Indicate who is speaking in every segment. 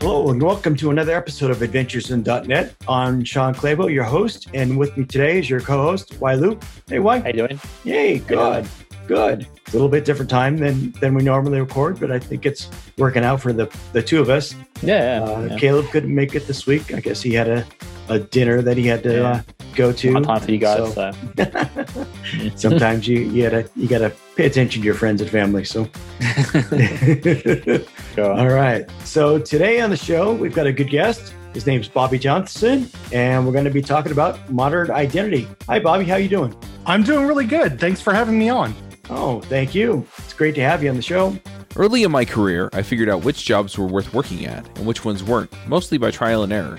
Speaker 1: Hello, and welcome to another episode of Adventures in .NET. I'm Shawn Clabough, your host, and with me today is your co-host, Liu. Hey, Wai.
Speaker 2: How you doing?
Speaker 1: Yay, good, good. A little bit different time than than we normally record, but I think it's working out for the the two of us.
Speaker 2: Yeah.
Speaker 1: Uh,
Speaker 2: yeah.
Speaker 1: Caleb couldn't make it this week. I guess he had a, a dinner that he had to
Speaker 2: Yeah.
Speaker 1: uh, go to.
Speaker 2: Hard time for you guys.
Speaker 1: So-
Speaker 2: So,
Speaker 1: Sometimes you you gotta you gotta pay attention to your friends and family. So. All right. So today on the show, we've got a good guest. His name's Bobby Johnson, and we're going to be talking about modern identity. Hi, Bobby. How you doing?
Speaker 3: I'm doing really good. Thanks for having me on.
Speaker 1: Oh, thank you. It's great to have you on the show.
Speaker 4: Early in my career, I figured out which jobs were worth working at and which ones weren't, mostly by trial and error.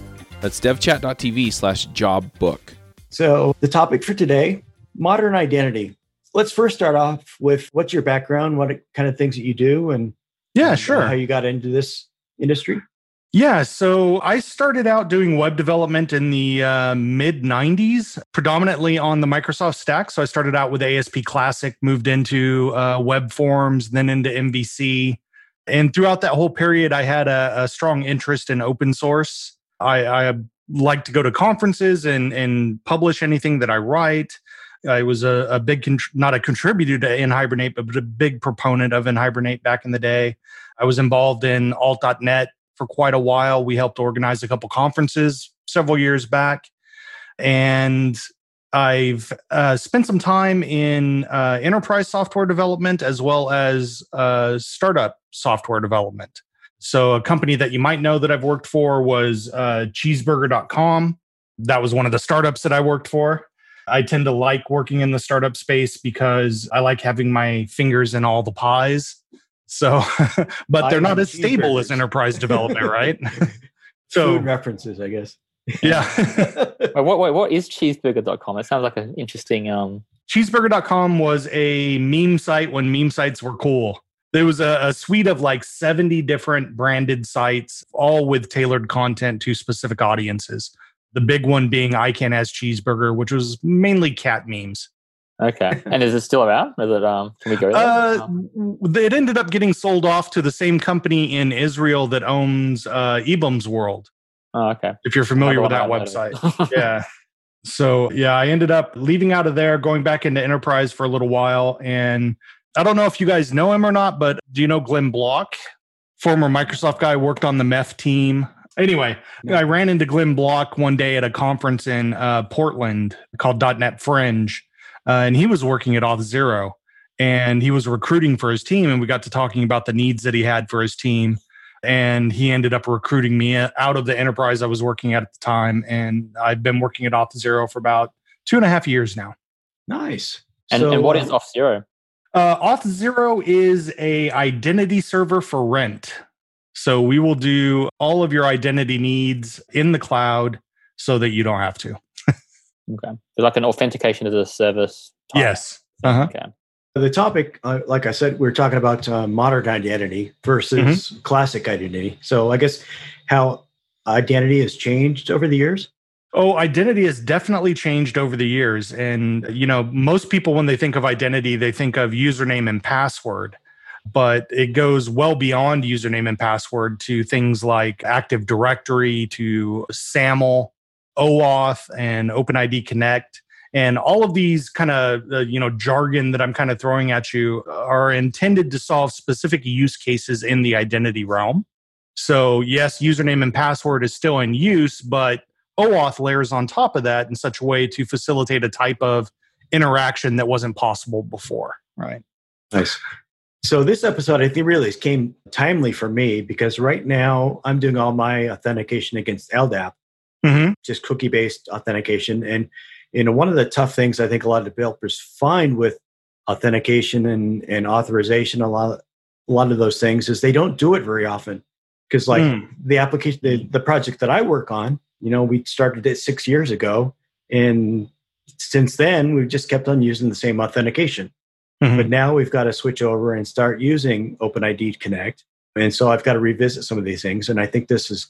Speaker 4: That's devchat.tv slash jobbook.
Speaker 1: So the topic for today, modern identity. Let's first start off with what's your background, what kind of things that you do, and
Speaker 3: Yeah, sure.
Speaker 1: how you got into this industry.
Speaker 3: Yeah, so I started out doing web development in the uh, mid 90s, predominantly on the Microsoft stack. So I started out with ASP Classic, moved into uh, web forms, then into MVC. And throughout that whole period, I had a, a strong interest in open source. I, I like to go to conferences and, and publish anything that I write. I was a, a big, not a contributor to NHibernate, but a big proponent of NHibernate back in the day. I was involved in alt.net for quite a while. We helped organize a couple conferences several years back. And I've uh, spent some time in uh, enterprise software development as well as uh, startup software development. So, a company that you might know that I've worked for was uh, cheezburger.com. That was one of the startups that I worked for. I tend to like working in the startup space because I like having my fingers in all the pies. So, but they're
Speaker 1: I
Speaker 3: not as stable as enterprise development, right?
Speaker 1: Food
Speaker 3: so,
Speaker 1: references, I guess.
Speaker 3: yeah.
Speaker 2: Wait, what, wait, what is cheezburger.com? It sounds like an interesting. Um,
Speaker 3: cheezburger.com was a meme site when meme sites were cool. There was a, a suite of like 70 different branded sites, all with tailored content to specific audiences. The big one being I Can Has Cheezburger, which was mainly cat memes.
Speaker 2: okay. and is it still around? Is it, um, can we go there?
Speaker 3: Uh, it ended up getting sold off to the same company in Israel that owns uh, eBaum's World,
Speaker 2: oh, okay.
Speaker 3: if you're familiar with that
Speaker 2: Another one I
Speaker 3: website.
Speaker 2: haven't heard of.
Speaker 3: yeah. So yeah, I ended up leaving out of there, going back into enterprise for a little while. And I don't know if you guys know him or not, but do you know Glenn Block? Former Microsoft guy, worked on the MEF team. Anyway,
Speaker 1: No.
Speaker 3: I ran into Glenn Block one day at a conference in uh, Portland called .NET Fringe, uh, and he was working at Auth0, and he was recruiting for his team, and we got to talking about the needs that he had for his team, and he ended up recruiting me out of the enterprise I was working at at the time, and I've been working at Auth0 for about two and a half years now.
Speaker 1: Nice.
Speaker 2: and,
Speaker 1: So,
Speaker 2: and what
Speaker 1: uh,
Speaker 2: is Auth0?
Speaker 3: Uh, Auth0 is a identity server for rent. So we will do all of your identity needs in the cloud so that you don't have to.
Speaker 2: Okay. So like an authentication as a service. type.
Speaker 3: Yes. Uh-huh.
Speaker 2: Okay.
Speaker 1: The topic, uh, like I said, we're talking about uh, modern identity versus
Speaker 3: Mm-hmm.
Speaker 1: classic identity. So I guess how identity has changed over the years.
Speaker 3: Oh, identity has definitely changed over the years. And, you know, most people, when they think of identity, they think of username and password, but it goes well beyond username and password to things like Active Directory, to SAML, OAuth, and OpenID Connect. And all of these kind of, uh, you know, jargon that I'm kind of throwing at you are intended to solve specific use cases in the identity realm. So, yes, username and password is still in use, but OAuth layers on top of that in such a way to facilitate a type of interaction that wasn't possible before. Right.
Speaker 1: Nice. So this episode, I think, really came timely for me because right now I'm doing all my authentication against LDAP,
Speaker 3: Mm-hmm.
Speaker 1: just cookie-based authentication. And you know, one of the tough things I think a lot of developers find with authentication and, and authorization, a lot, a lot of those things is they don't do it very often. Because like
Speaker 3: Mm.
Speaker 1: the application, the, the project that I work on, you know, we started it six years ago. And since then, we've just kept on using the same authentication.
Speaker 3: Mhm.
Speaker 1: But now we've got to switch over and start using OpenID Connect. And so I've got to revisit some of these things. And I think this is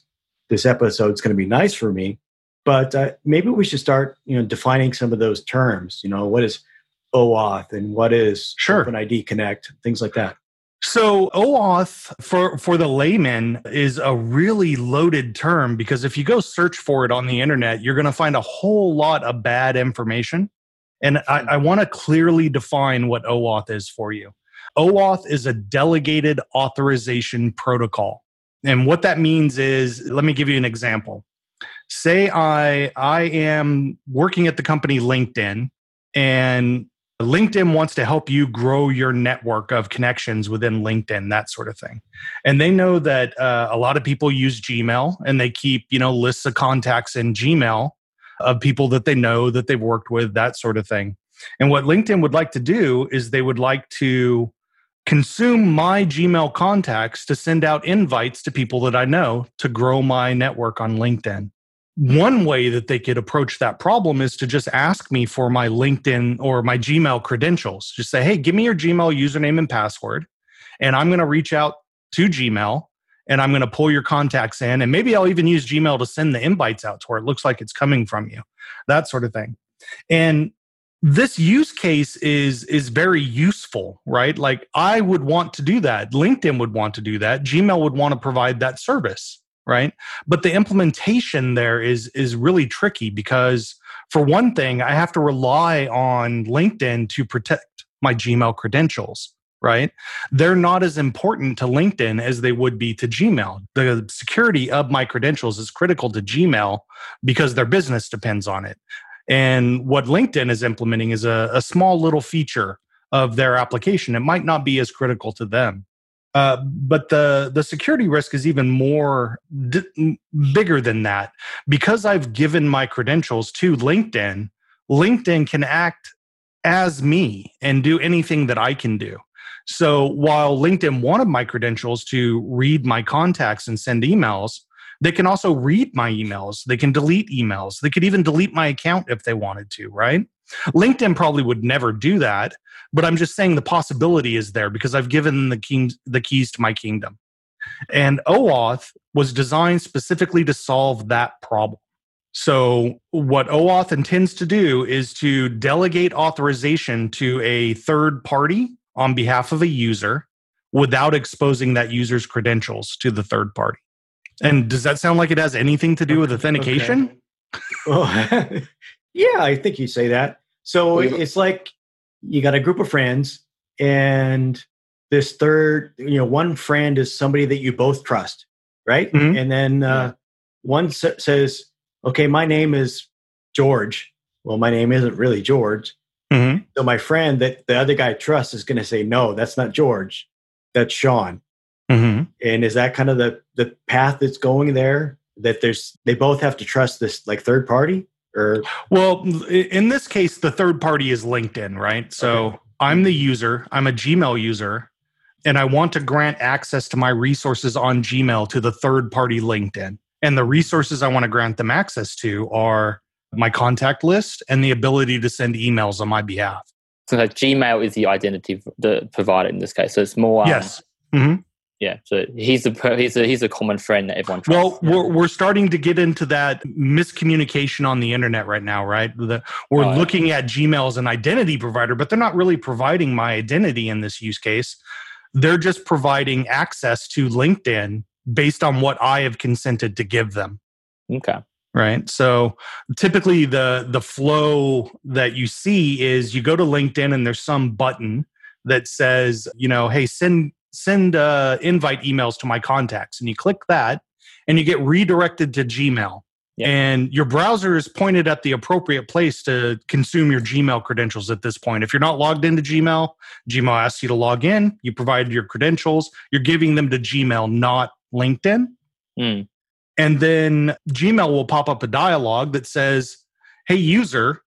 Speaker 1: this episode's going to be nice for me. But uh, maybe we should start, you know, defining some of those terms. You know, what is OAuth and what is
Speaker 3: Sure.
Speaker 1: OpenID Connect, things like that.
Speaker 3: So OAuth for for the layman is a really loaded term because if you go search for it on the internet, you're going to find a whole lot of bad information. And I, hmm. I want to clearly define what OAuth is for you. OAuth is a delegated authorization protocol. And what that means is, let me give you an example. Say I I am working at the company LinkedIn and LinkedIn wants to help you grow your network of connections within LinkedIn, that sort of thing. And they know that uh, a lot of people use Gmail and they keep, you know, lists of contacts in Gmail of people that they know that they've worked with, that sort of thing. And what LinkedIn would like to do is they would like to consume my Gmail contacts to send out invites to people that I know to grow my network on LinkedIn one way that they could approach that problem is to just ask me for my LinkedIn or my Gmail credentials. Just say, hey, give me your Gmail username and password. And I'm going to reach out to Gmail and I'm going to pull your contacts in. And maybe I'll even use Gmail to send the invites out to where it looks like it's coming from you, that sort of thing. And this use case is is very useful right like i would want to do that linkedin would want to do that gmail would want to provide that service right? But the implementation there is is really tricky because for one thing i have to rely on linkedin to protect my gmail credentials right? They're not as important to linkedin as they would be to gmail. The security of my credentials is critical to gmail because their business depends on it. And what linkedin is implementing is a, a small little feature of their application. It might not be as critical to them uh, but the the security risk is even more d- bigger than that because I've given my credentials to LinkedIn. LinkedIn can act as me and do anything that I can do. So while LinkedIn wanted my credentials to read my contacts and send emails, they can also read my emails. They can delete emails. They could even delete my account if they wanted to, right? LinkedIn probably would never do that, but I'm just saying the possibility is there because I've given the keys, the keys to my kingdom. And OAuth was designed specifically to solve that problem. So, what OAuth intends to do is to delegate authorization to a third party on behalf of a user without exposing that user's credentials to the third party. And does that sound like it has anything to do with authentication?
Speaker 1: Oh, yeah, I think you say that. So
Speaker 2: Well,
Speaker 1: it's like you got a group of friends, and this third, you know, one friend is somebody that you both trust, right?
Speaker 3: Mhm.
Speaker 1: And then uh, one sa- says, "Okay, my name is George." Well, my name isn't really George.
Speaker 3: Mhm.
Speaker 1: So my friend that the other guy trusts is going to say, "No, that's not George. That's Shawn."
Speaker 3: Mhm.
Speaker 1: And is that kind of the the path that's going there? That there's they both have to trust this like third party, or
Speaker 3: Well, in this case, the third party is LinkedIn, right? So
Speaker 1: Okay.
Speaker 3: I'm the user, I'm a Gmail user, and I want to grant access to my resources on Gmail to the third party LinkedIn. And the resources I want to grant them access to are my contact list and the ability to send emails on my behalf.
Speaker 2: So Gmail is the identity v- the provider in this case. So it's more. um,
Speaker 3: yes. hmm
Speaker 2: Yeah. So he's a he's a he's a common friend that everyone
Speaker 3: Well, we're, we're starting to get into that miscommunication on the internet right now, right? The, we're
Speaker 2: Oh, yeah.
Speaker 3: looking at Gmail as an identity provider, but they're not really providing my identity in this use case. They're just providing access to LinkedIn based on what I have consented to give them.
Speaker 2: okay.
Speaker 3: Right. So typically the the flow that you see is you go to LinkedIn and there's some button that says, you know, hey, send send uh, invite emails to my contacts, and you click that, and you get redirected to Gmail. And your browser is pointed at the appropriate place to consume your Gmail credentials at this point. If you're not logged into Gmail, Gmail asks you to log in. You provide your credentials. You're giving them to Gmail, not LinkedIn.
Speaker 2: Mm.
Speaker 3: And then Gmail will pop up a dialog that says, Hey, user,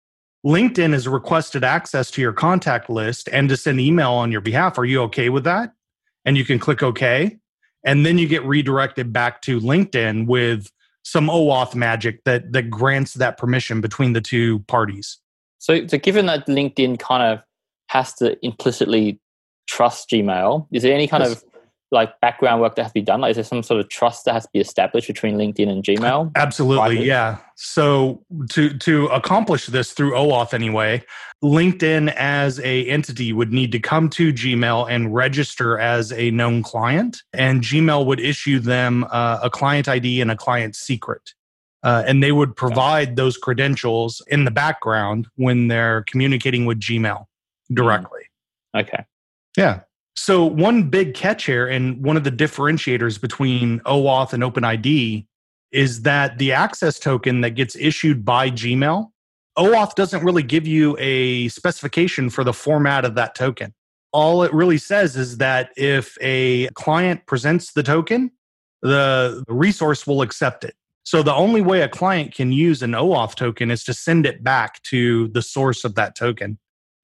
Speaker 3: LinkedIn has requested access to your contact list and to send email on your behalf. Are you okay with that? And you can click OK. And then you get redirected back to LinkedIn with some OAuth magic that that grants that permission between the two parties.
Speaker 2: So, so given that LinkedIn kind of has to implicitly trust Gmail, is there any kind yes. of like background work that has to be done? Like, is there some sort of trust that has to be established between LinkedIn and Gmail?
Speaker 3: Absolutely, yeah. So to to accomplish this through OAuth anyway, LinkedIn as a entity would need to come to Gmail and register as a known client, and Gmail would issue them uh, a client ID and a client secret. Uh, and they would provide those credentials in the background when they're communicating with Gmail directly.
Speaker 2: Okay.
Speaker 3: Yeah. So one big catch here, and one of the differentiators between OAuth and OpenID is that the access token that gets issued by Gmail, OAuth doesn't really give you a specification for the format of that token. All it really says is that if a client presents the token, the resource will accept it. So the only way a client can use an OAuth token is to send it back to the source of that token.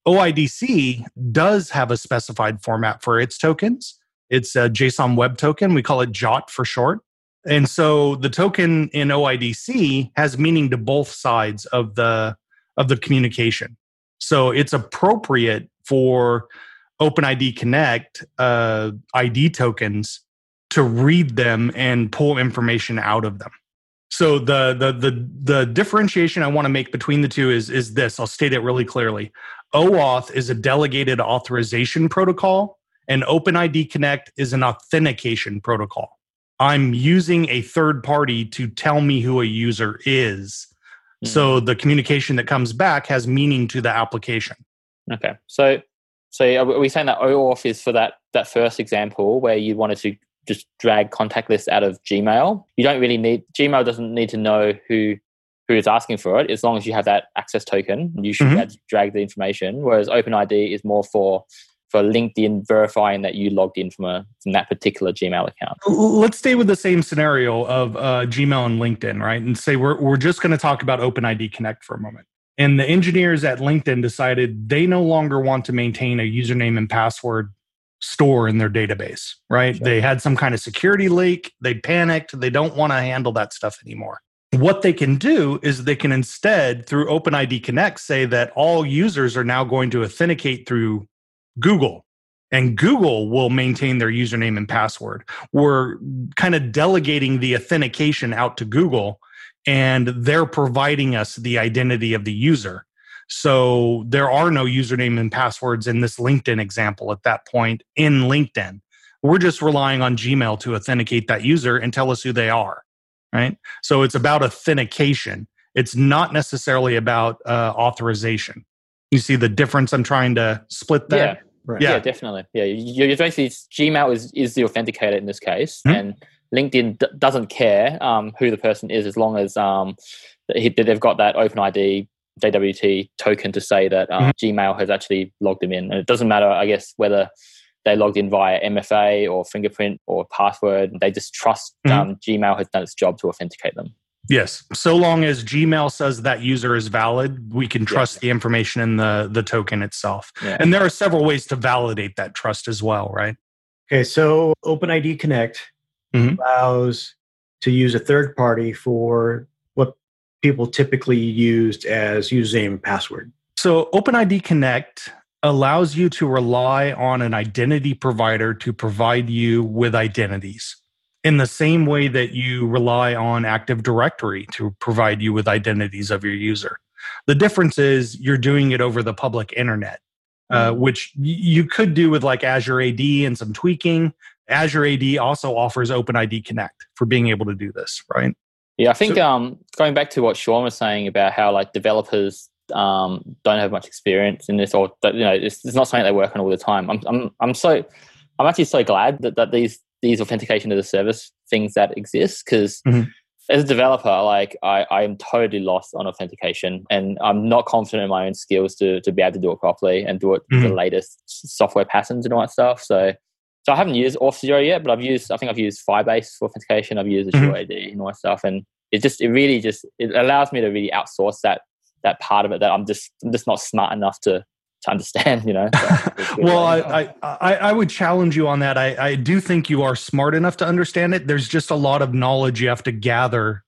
Speaker 3: OIDC does have a specified format for its tokens. It's a JSON web token. We call it JOT for short. And so the token in OIDC has meaning to both sides of the of the communication. So it's appropriate for OpenID Connect uh, ID tokens to read them and pull information out of them. So the the the the differentiation I want to make between the two is is this. I'll state it really clearly. OAuth is a delegated authorization protocol, and OpenID Connect is an authentication protocol. I'm using a third party to tell me who a user is. Mm-hmm. So the communication that comes back has meaning to the application.
Speaker 2: Okay. So so are we saying that OAuth is for that that first example where you wanted to just drag contact lists out of Gmail? You don't really need Gmail doesn't need to know who who is asking for it, as long as you have that access token, you should mm-hmm. drag the information. Whereas OpenID is more for for LinkedIn verifying that you logged in from a from that particular Gmail account.
Speaker 3: Let's stay with the same scenario of uh, Gmail and LinkedIn, right? And say we're we're just going to talk about OpenID Connect for a moment. And the engineers at LinkedIn decided they no longer want to maintain a username and password store in their database, right? Sure. They had some kind of security leak. They panicked. They don't want to handle that stuff anymore. What they can do is they can instead, through OpenID Connect, say that all users are now going to authenticate through Google and Google will maintain their username and password. We're kind of delegating the authentication out to Google and they're providing us the identity of the user. So there are no username and passwords in this LinkedIn example at that point in LinkedIn. We're just relying on Gmail to authenticate that user and tell us who they are right? So it's about authentication. It's not necessarily about uh, authorization. You see the difference? I'm trying to split that.
Speaker 2: Yeah. Right. Yeah. yeah, definitely. Yeah, you're basically Gmail is is the authenticator in this case, mm-hmm. and LinkedIn d- doesn't care um, who the person is as long as um, they've got that open ID JWT token to say that um, mm-hmm. Gmail has actually logged them in, and it doesn't matter, I guess, whether they logged in via MFA or fingerprint or password. They just trust mm-hmm. um, Gmail has done its job to authenticate them.
Speaker 3: Yes. So long as Gmail says that user is valid, we can trust yeah. the information in the, the token itself. Yeah. And there are several ways to validate that trust as well, right?
Speaker 1: Okay. So OpenID Connect mm-hmm. allows to use a third party for what people typically used as username and password.
Speaker 3: So OpenID Connect allows you to rely on an identity provider to provide you with identities in the same way that you rely on Active Directory to provide you with identities of your user. The difference is you're doing it over the public internet, uh, mm. which you could do with like Azure AD and some tweaking. Azure AD also offers OpenID Connect for being able to do this, right?
Speaker 2: Yeah, I think so, um, going back to what Shawn was saying about how like developers um, don't have much experience in this, or that, you know, it's, it's, not something they work on all the time. I'm, I'm, I'm so, I'm actually so glad that, that these these authentication as a service things that exist because mm-hmm. as a developer, like I, I'm totally lost on authentication, and I'm not confident in my own skills to to be able to do it properly and do it mm-hmm. the latest software patterns and all that stuff. So. So I haven't used Auth0 yet, but I've used I think I've used Firebase for authentication. I've used Azure mm-hmm. AD and all that stuff, and it just it really just it allows me to really outsource that that part of it that I'm just I'm just not smart enough to to understand. You know.
Speaker 3: well, I, I I would challenge you on that. I I do think you are smart enough to understand it. There's just a lot of knowledge you have to gather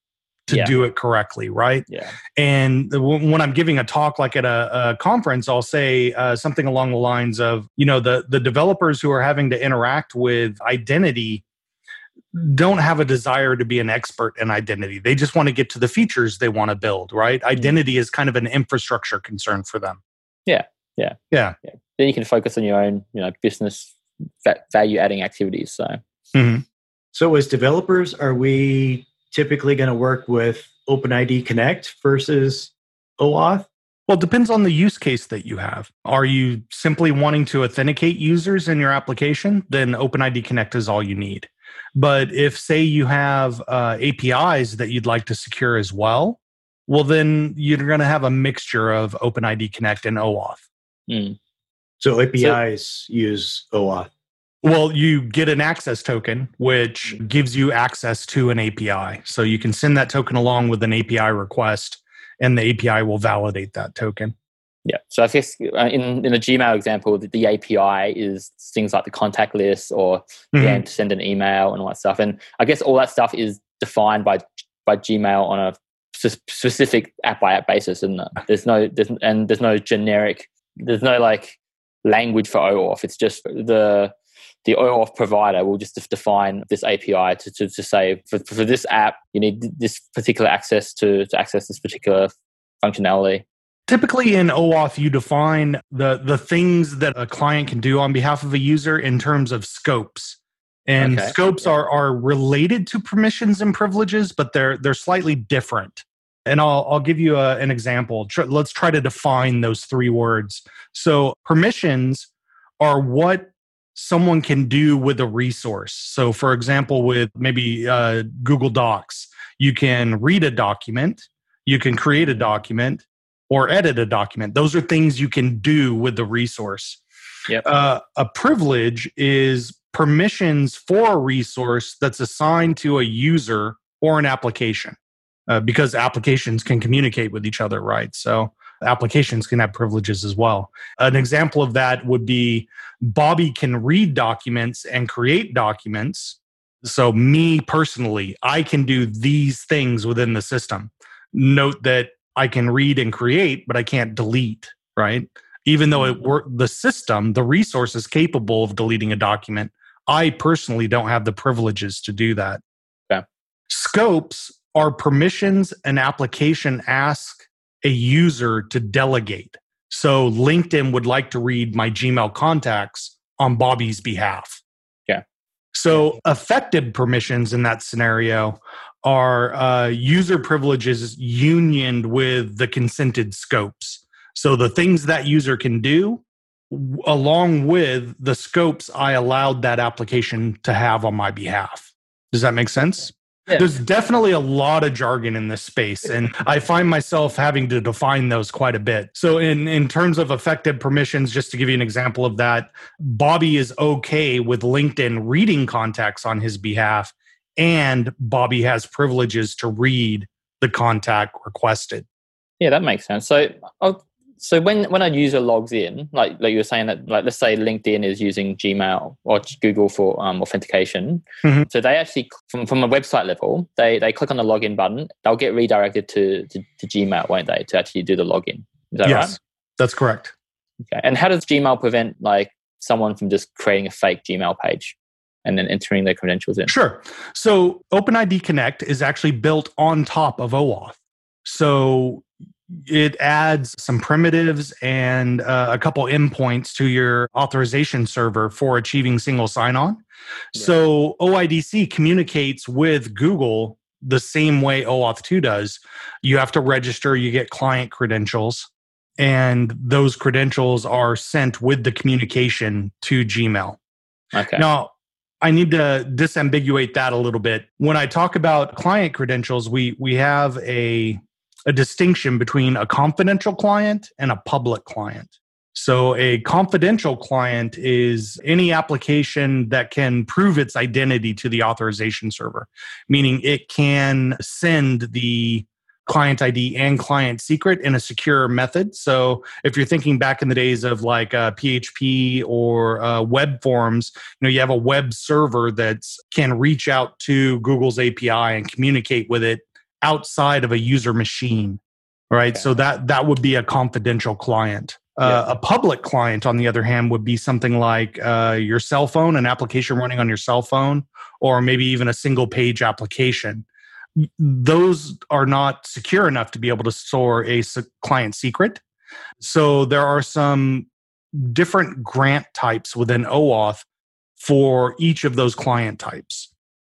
Speaker 3: to yeah. do it correctly, right?
Speaker 2: Yeah.
Speaker 3: And when I'm giving a talk like at a, a conference, I'll say uh, something along the lines of, you know, the the developers who are having to interact with identity don't have a desire to be an expert in identity. They just want to get to the features they want to build, right? Mm-hmm. Identity is kind of an infrastructure concern for them.
Speaker 2: Yeah. Yeah.
Speaker 3: Yeah. yeah.
Speaker 2: Then you can focus on your own, you know, business value adding activities. So,
Speaker 3: mm-hmm.
Speaker 1: so as developers, are we typically going to work with OpenID Connect versus OAuth?
Speaker 3: Well, it depends on the use case that you have. Are you simply wanting to authenticate users in your application? Then OpenID Connect is all you need. But if, say, you have uh, APIs that you'd like to secure as well, well, then you're going to have a mixture of OpenID Connect and OAuth.
Speaker 2: Mm.
Speaker 1: So APIs so, use OAuth.
Speaker 3: Well, you get an access token, which gives you access to an API. So you can send that token along with an API request, and the API will validate that token.
Speaker 2: Yeah. So I guess uh, in, in the Gmail example, the, the API is things like the contact list or mm-hmm. to send an email and all that stuff. And I guess all that stuff is defined by by Gmail on a specific app by app basis, and there's no there's, and there's no generic there's no like language for OAuth. It's just the the OAuth provider will just define this API to, to, to say for, for this app, you need this particular access to, to access this particular functionality.
Speaker 3: Typically in OAuth, you define the, the things that a client can do on behalf of a user in terms of scopes. And okay. scopes are, are related to permissions and privileges, but they're, they're slightly different. And I'll, I'll give you a, an example. let's try to define those three words. So, permissions are what someone can do with a resource. So, for example, with maybe uh, Google Docs, you can read a document, you can create a document, or edit a document. Those are things you can do with the resource.
Speaker 2: Yep.
Speaker 3: Uh, a privilege is permissions for a resource that's assigned to a user or an application. Uh, because applications can communicate with each other, right? So applications can have privileges as well. An example of that would be Bobby can read documents and create documents. So, me personally, I can do these things within the system. Note that I can read and create, but I can't delete, right? Even though it mm-hmm. work, the system, the resource is capable of deleting a document. I personally don't have the privileges to do that.
Speaker 2: Yeah.
Speaker 3: Scopes are permissions an application asks a user to delegate. So LinkedIn would like to read my Gmail contacts on Bobby's behalf.
Speaker 2: Yeah.
Speaker 3: So affected permissions in that scenario are uh, user privileges unioned with the consented scopes. So the things that user can do, along with the scopes I allowed that application to have on my behalf. Does that make sense? Yeah. There's definitely a lot of jargon in this space, and I find myself having to define those quite a bit. So, in, in terms of effective permissions, just to give you an example of that, Bobby is okay with LinkedIn reading contacts on his behalf, and Bobby has privileges to read the contact requested.
Speaker 2: Yeah, that makes sense. So, I'll so when when a user logs in, like like you were saying that, like let's say LinkedIn is using Gmail or Google for um, authentication,
Speaker 3: mm-hmm.
Speaker 2: so they actually from from a website level, they they click on the login button, they'll get redirected to to, to Gmail, won't they, to actually do the login? Is that yes, right?
Speaker 3: That's correct.
Speaker 2: Okay, and how does Gmail prevent like someone from just creating a fake Gmail page? And then entering their credentials in.
Speaker 3: Sure. So OpenID Connect is actually built on top of OAuth. So it adds some primitives and uh, a couple endpoints to your authorization server for achieving single sign on. Yeah. So OIDC communicates with Google the same way OAuth 2 does. You have to register, you get client credentials, and those credentials are sent with the communication to Gmail.
Speaker 2: Okay.
Speaker 3: Now, I need to disambiguate that a little bit. When I talk about client credentials, we we have a a distinction between a confidential client and a public client. So, a confidential client is any application that can prove its identity to the authorization server, meaning it can send the client ID and client secret in a secure method. So if you're thinking back in the days of like uh, PHP or uh, web forms, you know, you have a web server that can reach out to Google's API and communicate with it outside of a user machine, right? So that that would be a confidential client. Uh, A public client, on the other hand, would be something like uh, your cell phone, an application running on your cell phone, or maybe even a single page application those are not secure enough to be able to store a client secret. So there are some different grant types within OAuth for each of those client types.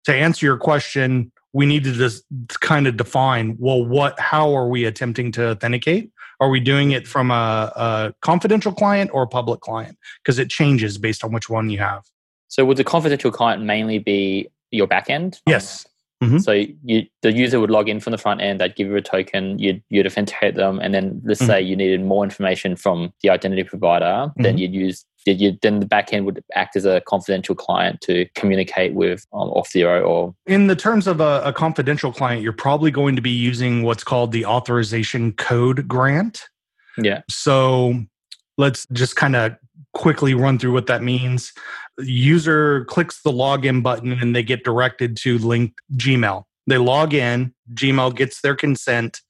Speaker 3: To answer your question, we need to just kind of define well, what, how are we attempting to authenticate? Are we doing it from a, a confidential client or a public client? Because it changes based on which one you have.
Speaker 2: So, would the confidential client mainly be your backend?
Speaker 3: Yes.
Speaker 2: Mm-hmm. So you, the user would log in from the front end. They'd give you a token. You'd you'd authenticate them, and then let's mm-hmm. say you needed more information from the identity provider. Mm-hmm. Then you'd use you then the backend would act as a confidential client to communicate with um, Auth0 or
Speaker 3: in the terms of a, a, confidential client, you're probably going to be using what's called the authorization code grant.
Speaker 2: Yeah.
Speaker 3: So let's just kind of quickly run through what that means user clicks the login button and they get directed to linked Gmail. They log in, Gmail gets their consent,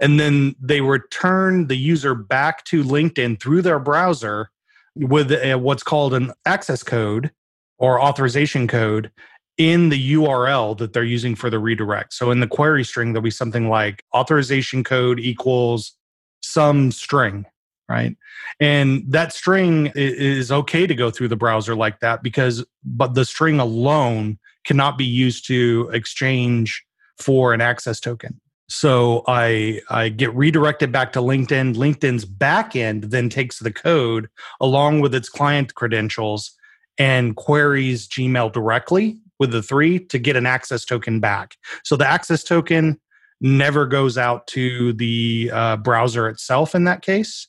Speaker 3: and then they return the user back to LinkedIn through their browser with a, what's called an access code or authorization code in the URL that they're using for the redirect. So in the query string, there'll be something like authorization code equals some string right? And that string is okay to go through the browser like that because but the string alone cannot be used to exchange for an access token. So i i get redirected back to linkedin. Linkedin's backend then takes the code along with its client credentials and queries gmail directly with the three to get an access token back. So the access token never goes out to the uh, browser itself in that case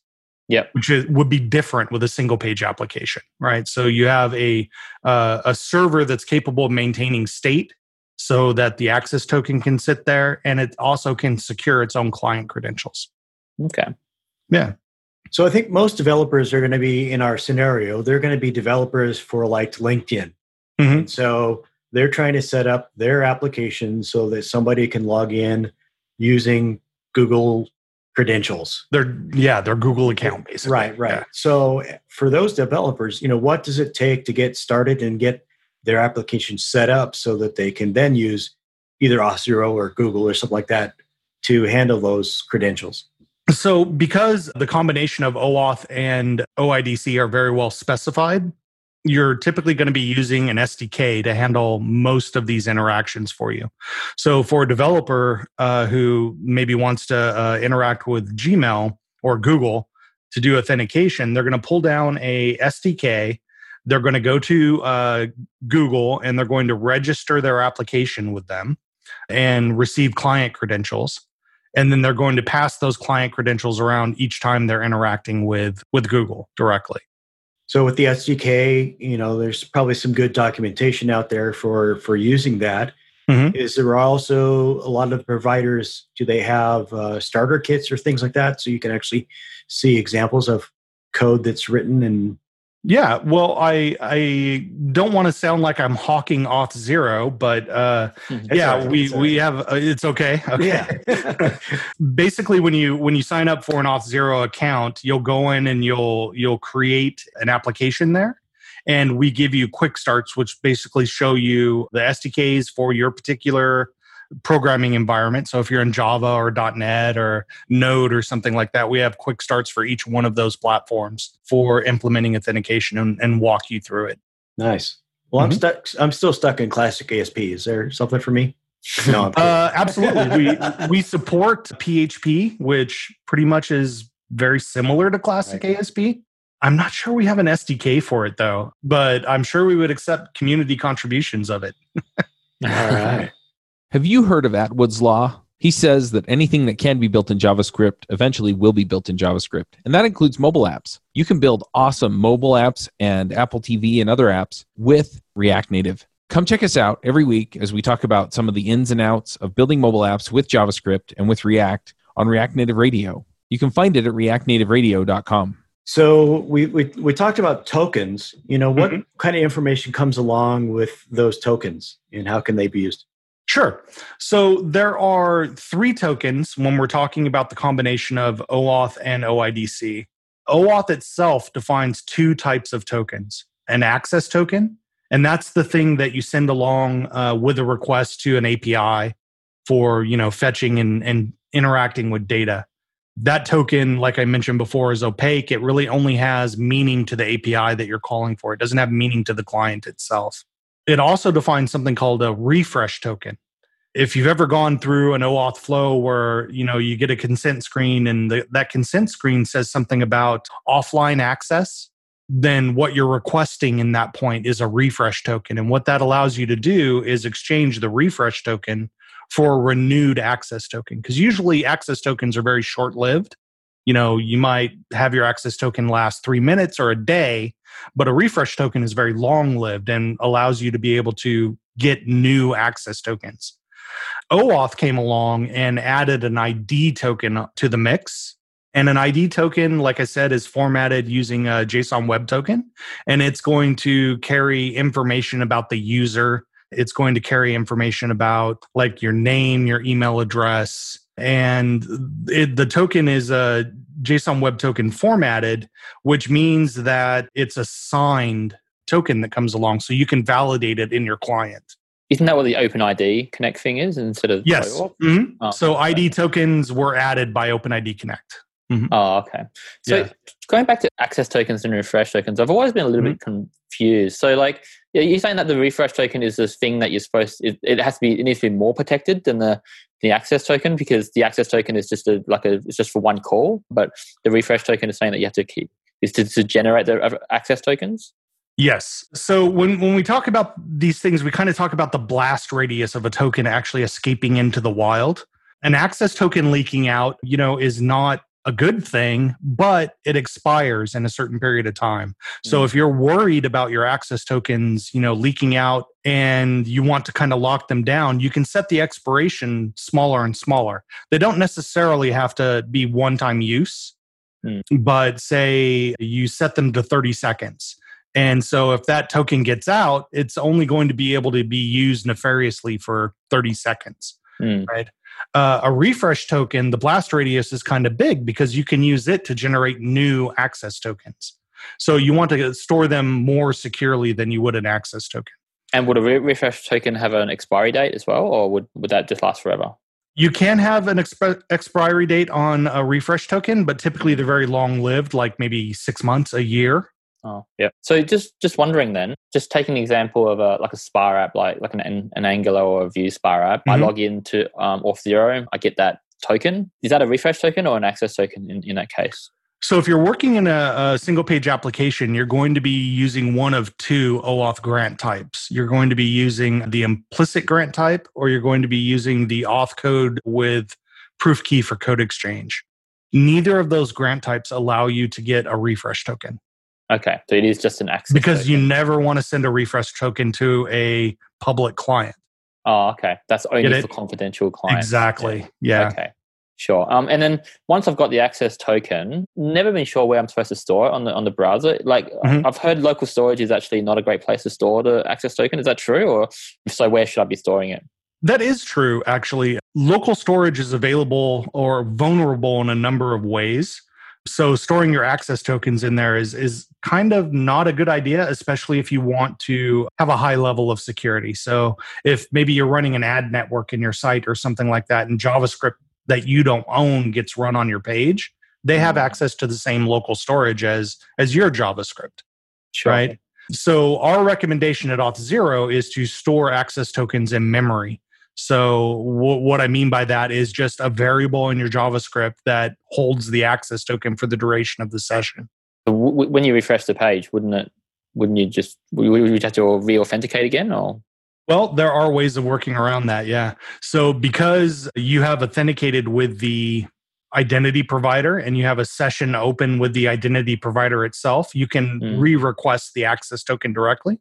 Speaker 2: yeah,
Speaker 3: which is, would be different with a single page application, right? So you have a uh, a server that's capable of maintaining state, so that the access token can sit there, and it also can secure its own client credentials.
Speaker 2: Okay.
Speaker 3: Yeah.
Speaker 1: So I think most developers are going to be in our scenario. They're going to be developers for like LinkedIn. Mm-hmm. So they're trying to set up their application so that somebody can log in using Google credentials.
Speaker 3: Their yeah, their Google account basically.
Speaker 1: Right, right.
Speaker 3: Yeah.
Speaker 1: So for those developers, you know, what does it take to get started and get their application set up so that they can then use either Auth0 or Google or something like that to handle those credentials?
Speaker 3: So, because the combination of OAuth and OIDC are very well specified, you're typically going to be using an SDK to handle most of these interactions for you. So, for a developer uh, who maybe wants to uh, interact with Gmail or Google to do authentication, they're going to pull down a SDK. They're going to go to uh, Google and they're going to register their application with them and receive client credentials. And then they're going to pass those client credentials around each time they're interacting with, with Google directly.
Speaker 1: So with the SDK, you know, there's probably some good documentation out there for for using that. Mm-hmm. Is there also a lot of providers? Do they have uh, starter kits or things like that, so you can actually see examples of code that's written and
Speaker 3: yeah, well, I I don't want to sound like I'm hawking Auth0, but uh, yeah, right. we we have uh, it's okay. okay.
Speaker 1: Yeah.
Speaker 3: Basically, when you when you sign up for an Auth0 account, you'll go in and you'll you'll create an application there, and we give you quick starts, which basically show you the SDKs for your particular programming environment. So if you're in Java or .NET or Node or something like that, we have quick starts for each one of those platforms for implementing authentication and, and walk you through it.
Speaker 1: Nice. Well, mm-hmm. I'm stuck. I'm still stuck in classic ASP. Is there something for me?
Speaker 3: No, uh, absolutely. we we support PHP, which pretty much is very similar to classic right. ASP. I'm not sure we have an SDK for it though, but I'm sure we would accept community contributions of it.
Speaker 1: All right.
Speaker 4: Have you heard of Atwood's Law? He says that anything that can be built in JavaScript eventually will be built in JavaScript, and that includes mobile apps. You can build awesome mobile apps and Apple TV and other apps with React Native. Come check us out every week as we talk about some of the ins and outs of building mobile apps with JavaScript and with React on React Native Radio. You can find it at reactnativeradio.com.
Speaker 1: So we, we we talked about tokens. You know, what mm-hmm. kind of information comes along with those tokens and how can they be used?
Speaker 3: Sure. So there are three tokens when we're talking about the combination of OAuth and OIDC. OAuth itself defines two types of tokens an access token, and that's the thing that you send along uh, with a request to an API for you know fetching and, and interacting with data. That token, like I mentioned before, is opaque. It really only has meaning to the API that you're calling for. It doesn't have meaning to the client itself. It also defines something called a refresh token. If you've ever gone through an OAuth flow where you know you get a consent screen and the, that consent screen says something about offline access, then what you're requesting in that point is a refresh token. And what that allows you to do is exchange the refresh token for a renewed access token. Because usually access tokens are very short lived. You know, you might have your access token last three minutes or a day, but a refresh token is very long lived and allows you to be able to get new access tokens. OAuth came along and added an ID token to the mix and an ID token, like I said, is formatted using a JSON Web Token, and it's going to carry information about the user. It's going to carry information about like your name, your email address, and it, the token is a JSON Web Token formatted, which means that it's a signed token that comes along, so you can validate it in your client.
Speaker 2: Isn't that what the OpenID Connect thing is instead of?
Speaker 3: Yes. Mm-hmm. Oh, so ID tokens were added by OpenID Connect.
Speaker 2: Mm-hmm. Oh, okay. So yeah. going back to access tokens and refresh tokens, I've always been a little mm-hmm. bit confused. So, like, you're saying that the refresh token is this thing that you're supposed to, it, it, has to be it needs to be more protected than the the access token because the access token is just a like a it's just for one call, but the refresh token is saying that you have to keep is to, to generate the access tokens.
Speaker 3: Yes. So when, when we talk about these things, we kind of talk about the blast radius of a token actually escaping into the wild. An access token leaking out, you know, is not a good thing, but it expires in a certain period of time. So mm. if you're worried about your access tokens, you know, leaking out and you want to kind of lock them down, you can set the expiration smaller and smaller. They don't necessarily have to be one-time use, mm. but say you set them to 30 seconds. And so if that token gets out, it's only going to be able to be used nefariously for 30 seconds. Mm. Right uh, a refresh token, the blast radius is kind of big because you can use it to generate new access tokens. So you want to store them more securely than you would an access token.
Speaker 2: And would a re- refresh token have an expiry date as well, or would, would that just last forever?
Speaker 3: You can have an exp- expiry date on a refresh token, but typically they're very long lived, like maybe six months, a year.
Speaker 2: Oh, yeah. So just just wondering then, just take an example of a like a SPA app, like like an an Angular or a Vue SPA app. Mm-hmm. I log into um, Auth0, I get that token. Is that a refresh token or an access token in, in that case?
Speaker 3: So if you're working in a, a, single page application, you're going to be using one of two OAuth grant types. You're going to be using the implicit grant type, or you're going to be using the auth code with proof key for code exchange. Neither of those grant types allow you to get a refresh token.
Speaker 2: Okay, so it is just an access
Speaker 3: because token. you never want to send a refresh token to a public client.
Speaker 2: Oh, okay. That's only for confidential clients.
Speaker 3: Exactly. Yeah.
Speaker 2: Okay. Sure. Um, and then once I've got the access token, never been sure where I'm supposed to store it on the on the browser. Like mm-hmm. I've heard local storage is actually not a great place to store the access token. Is that true? Or if so where should I be storing it?
Speaker 3: That is true, actually. Local storage is available or vulnerable in a number of ways. So storing your access tokens in there is is kind of not a good idea, especially if you want to have a high level of security. So if maybe you're running an ad network in your site or something like that, and JavaScript that you don't own gets run on your page, they have mm-hmm. access to the same local storage as as your JavaScript. Sure. Right. So our recommendation at Auth0 is to store access tokens in memory. So w- what I mean by that is just a variable in your JavaScript that holds the access token for the duration of the session.
Speaker 2: W- when you refresh the page, wouldn't it? Wouldn't you just would you have to re-authenticate again, or?
Speaker 3: Well, there are ways of working around that. Yeah. So because you have authenticated with the identity provider and you have a session open with the identity provider itself, you can mm. re request the access token directly.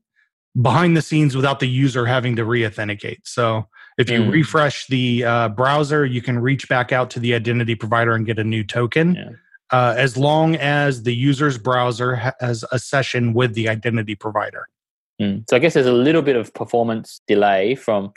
Speaker 3: behind the scenes without the user having to re-authenticate. So if you
Speaker 2: Mm.
Speaker 3: refresh the uh, browser, you can reach back out to the identity provider and get a new token.
Speaker 2: Yeah.
Speaker 3: Uh, as long as the user's browser has a session with the identity provider.
Speaker 2: Mm. So I guess there's a little bit of performance delay from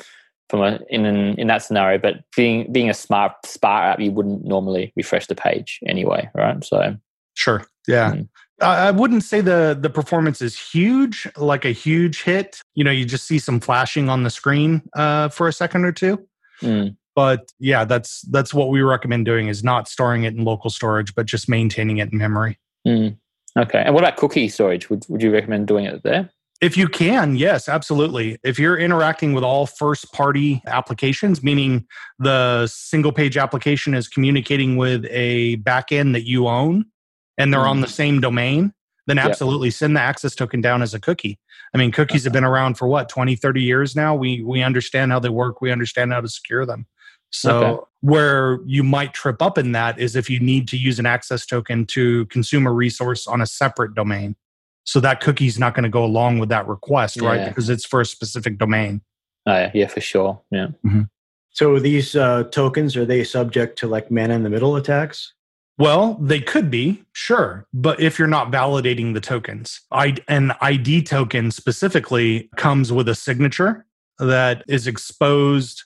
Speaker 2: from a in an, in that scenario, but being being a smart Spark app, you wouldn't normally refresh the page anyway, right? So
Speaker 3: Sure. Yeah.
Speaker 2: Mm.
Speaker 3: I wouldn't say the the performance is huge, like a huge hit. You know, you just see some flashing on the screen uh, for a second or two.
Speaker 2: mm,
Speaker 3: But yeah, that's that's what we recommend doing is not storing it in local storage, but just maintaining it in memory.
Speaker 2: mm. okay. And what about cookie storage? Would would you recommend doing it there?
Speaker 3: If you can, yes, absolutely. If you're interacting with all first party applications, meaning the single page application is communicating with a backend that you own and they're on the same domain, then
Speaker 2: Yeah.
Speaker 3: absolutely send the access token down as a cookie. I mean, cookies have been around for what, 20, 30 years now? We we understand how they work, we understand how to secure them. So
Speaker 2: Okay.
Speaker 3: where you might trip up in that is if you need to use an access token to consume a resource on a separate domain. So that cookie's not going to go along with that request, right? Because it's for a specific domain.
Speaker 2: Oh, yeah, yeah, for sure. Yeah.
Speaker 1: So these uh, tokens are they subject to like man in the middle attacks?
Speaker 3: Well, they could be, sure, but if you're not validating the tokens, I, an ID token specifically comes with a signature that is exposed.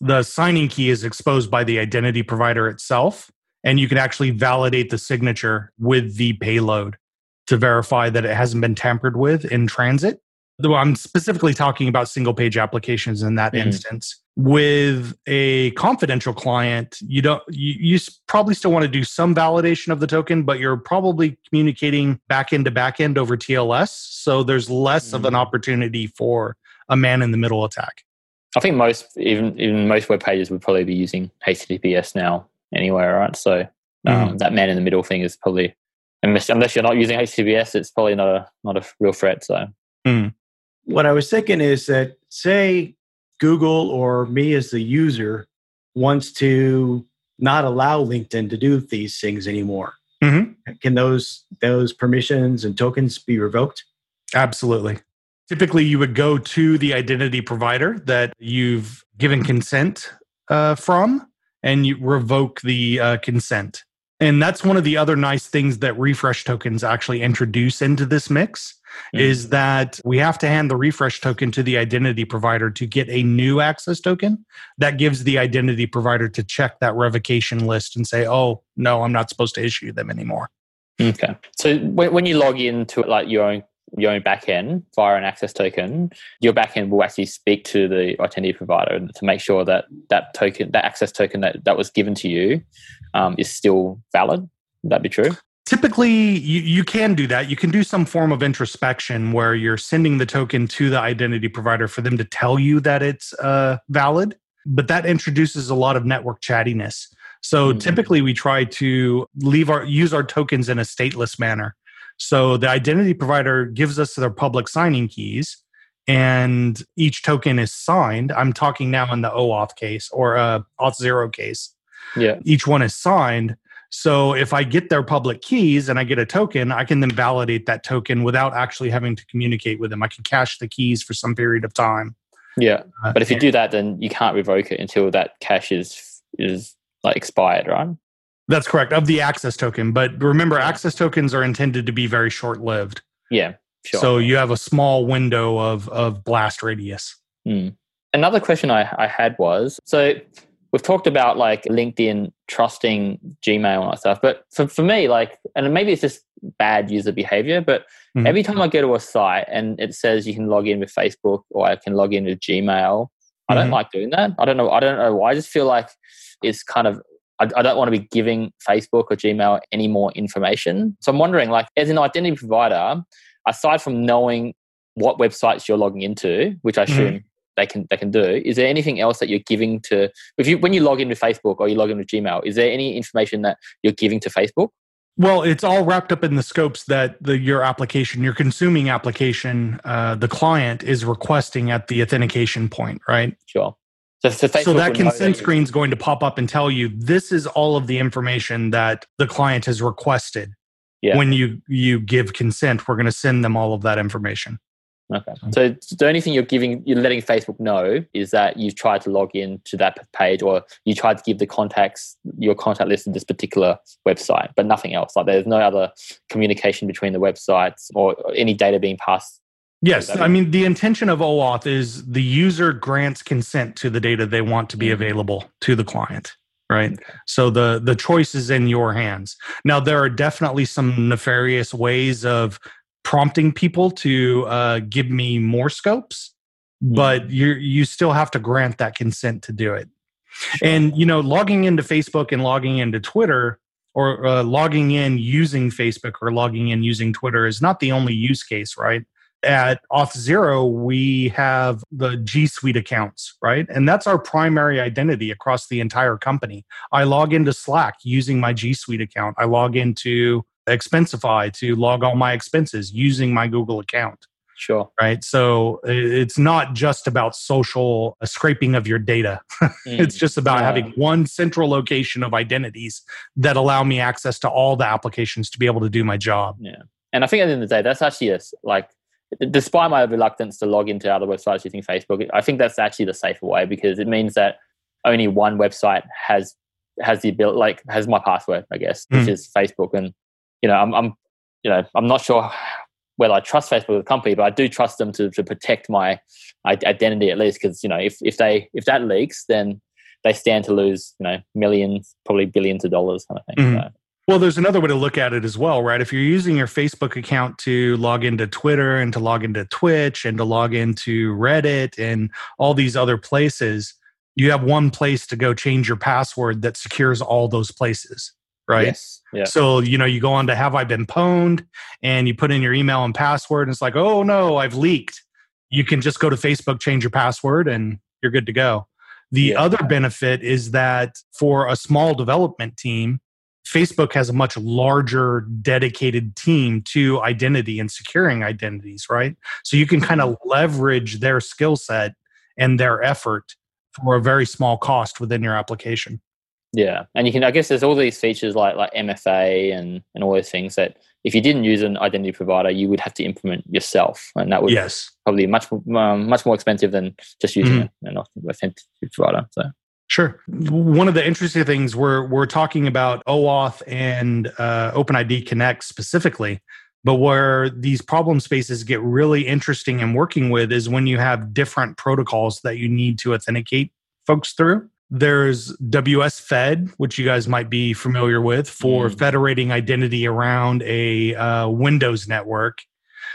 Speaker 3: The signing key is exposed by the identity provider itself, and you can actually validate the signature with the payload to verify that it hasn't been tampered with in transit. Though I'm specifically talking about single page applications in that
Speaker 2: Mhm.
Speaker 3: instance. With a confidential client, you don't you, you probably still want to do some validation of the token, but you're probably communicating back end to back end over TLS. So there's less of an
Speaker 2: Mhm.
Speaker 3: opportunity for a man in the middle attack.
Speaker 2: I think most even even most web pages would probably be using HTTPS now anyway, right? So um, that man in the middle thing is probably unless unless you're not using HTTPS, it's probably not a not a real threat. So
Speaker 1: What I was thinking is that say Google or me as the user wants to not allow LinkedIn to do these things anymore.
Speaker 3: Mhm.
Speaker 1: Can those those permissions and tokens be revoked?
Speaker 3: Absolutely. Typically, you would go to the identity provider that you've given consent uh, from and you revoke the uh, consent. And that's one of the other nice things that refresh tokens actually introduce into this mix mm. is that we have to hand the refresh token to the identity provider to get a new access token that gives the identity provider to check that revocation list and say, oh, no, I'm not supposed to issue them anymore.
Speaker 2: Okay. So when, when you log into like your own your own backend via an access token, your backend will actually speak to the identity provider to make sure that that token, that access token that, that was given to you, um, is still valid. Would that be true?
Speaker 3: Typically, you, you can do that. You can do some form of introspection where you're sending the token to the identity provider for them to tell you that it's uh, valid, but that introduces a lot of network chattiness. So
Speaker 2: Mhm.
Speaker 3: typically, we try to leave our use our tokens in a stateless manner. So the identity provider gives us their public signing keys, and each token is signed. I'm talking now in the OAuth case or uh, Auth0 case
Speaker 2: Yeah.
Speaker 3: each one is signed. So if I get their public keys and I get a token, I can then validate that token without actually having to communicate with them. I can cache the keys for some period of time.
Speaker 2: Yeah.
Speaker 3: Uh,
Speaker 2: But if you do that, then you can't revoke it until that cache is is like expired, right?
Speaker 3: that's correct of the access token. But remember, access tokens are intended to be very short lived.
Speaker 2: Yeah. Sure.
Speaker 3: So you have a small window of of blast radius.
Speaker 2: Mm. Another question I, I had was so we've talked about like LinkedIn trusting Gmail and that stuff, but for, for me, like, and maybe it's just bad user behavior, but
Speaker 3: Mhm.
Speaker 2: every time I go to a site and it says you can log in with Facebook or I can log in with Gmail, I don't
Speaker 3: Mhm.
Speaker 2: like doing that. I don't know. I don't know why. I just feel like it's kind of I, I don't want to be giving Facebook or Gmail any more information. So I'm wondering, like, as an identity provider, aside from knowing what websites you're logging into, which I assume they can they can do, is there anything else that you're giving to if you when you log into Facebook or you log into Gmail, is there any information that you're giving to Facebook?
Speaker 3: Well, it's all wrapped up in the scopes that the your application, your consuming application, uh, the client is requesting at the authentication point, right?
Speaker 2: Sure. So, so,
Speaker 3: so that consent screen is going to pop up and tell you this is all of the information that the client has requested
Speaker 2: Yeah.
Speaker 3: when you you give consent we're going to send them all of that information
Speaker 2: Okay. So the only thing you're giving, you're letting Facebook know is that you've tried to log in to that page, or you tried to give the contacts your contact list to this particular website, but nothing else. Like there's no other communication between the websites or any data being passed.
Speaker 3: Yes, I mean the intention of OAuth is the user grants consent to the data they want to be
Speaker 2: Mhm.
Speaker 3: available to the client, right? So the the choice is in your hands. Now there are definitely some nefarious ways of prompting people to uh, give me more scopes, but you you still have to grant that consent to do it. And you know, logging into Facebook and logging into Twitter or uh, logging in using Facebook or logging in using Twitter is not the only use case, right? At Auth0, we have the G Suite accounts, right? And that's our primary identity across the entire company. I log into Slack using my G Suite account. I log into Expensify to log all my expenses using my Google account
Speaker 2: Sure.
Speaker 3: right? So it's not just about social uh, scraping of your data. it's just about
Speaker 2: Yeah.
Speaker 3: having one central location of identities that allow me access to all the applications to be able to do my job. Yeah.
Speaker 2: And I think at the end of the day, that's actually a, like, despite my reluctance to log into other websites using Facebook, I think that's actually the safer way because it means that only one website has has the ability, like, has my password, I guess, which
Speaker 3: Mm.
Speaker 2: is Facebook. And you know, I'm, I'm, you know, I'm not sure whether I trust Facebook as a company, but I do trust them to to protect my identity at least because you know, if if they if that leaks, then they stand to lose, you know, millions, probably billions of dollars, kind of thing.
Speaker 3: Mhm.
Speaker 2: So,
Speaker 3: Well, there's another way to look at it as well, right? If you're using your Facebook account to log into Twitter and to log into Twitch and to log into Reddit and all these other places, you have one place to go change your password that secures all those places, right?
Speaker 2: Yes. Yeah.
Speaker 3: So, you know, you go on to Have I Been Pwned and you put in your email and password, and it's like, oh no, I've leaked. You can just go to Facebook, change your password, and you're good to go. The
Speaker 2: Yeah.
Speaker 3: other benefit is that for a small development team, Facebook has a much larger dedicated team to identity and securing identities, right? So you can kind of mm-hmm. leverage their skill set and their effort for a very small cost within your application.
Speaker 2: Yeah, and you can. I guess there's all these features like like MFA and and all those things that if you didn't use an identity provider, you would have to implement yourself, and that would
Speaker 3: Yes.
Speaker 2: probably much um, much more expensive than just using
Speaker 3: Mm-hmm.
Speaker 2: an authentic provider. So
Speaker 3: Sure. One of the interesting things we're we're talking about OAuth and uh, OpenID Connect specifically, but where these problem spaces get really interesting and working with is when you have different protocols that you need to authenticate folks through. There's WS Fed, which you guys might be familiar with for
Speaker 2: Mm.
Speaker 3: federating identity around a uh, Windows network.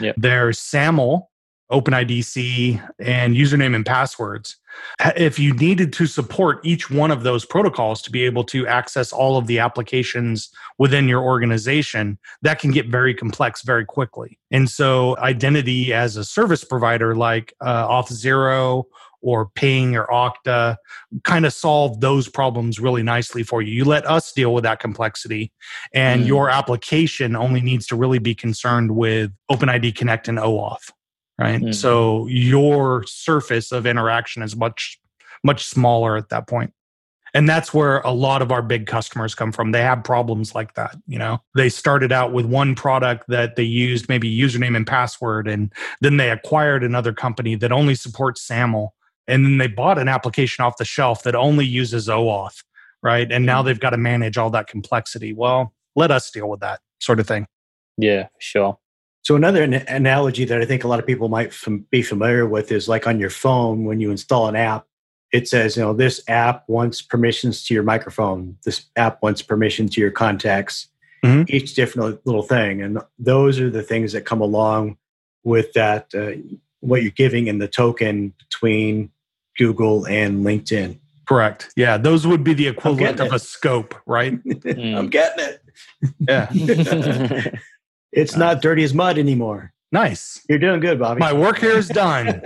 Speaker 2: Yep.
Speaker 3: There's SAML, OpenIDC, and username and passwords if you needed to support each one of those protocols to be able to access all of the applications within your organization, that can get very complex very quickly. And so, identity as a service provider like uh, Auth0 or Ping or Okta kind of solve those problems really nicely for you. You let us deal with that complexity, and
Speaker 2: Mm.
Speaker 3: your application only needs to really be concerned with OpenID Connect and OAuth right
Speaker 2: Mm.
Speaker 3: so your surface of interaction is much much smaller at that point and that's where a lot of our big customers come from they have problems like that you know they started out with one product that they used maybe username and password and then they acquired another company that only supports saml and then they bought an application off the shelf that only uses oauth right and now
Speaker 2: Mm.
Speaker 3: they've got to manage all that complexity well let us deal with that sort of thing
Speaker 2: yeah, sure.
Speaker 1: So another an- analogy that I think a lot of people might fam- be familiar with is like on your phone when you install an app, it says, you know, this app wants permissions to your microphone. This app wants permission to your contacts.
Speaker 3: Mhm.
Speaker 1: Each different little thing, and those are the things that come along with that. Uh, what you're giving in the token between Google and LinkedIn.
Speaker 3: correct yeah those would be the equivalent
Speaker 1: getting
Speaker 3: of a scope right
Speaker 1: I'm getting it.
Speaker 3: yeah
Speaker 1: It's not dirty as mud anymore.
Speaker 3: nice
Speaker 1: You're doing good, Bobby.
Speaker 3: my work here is done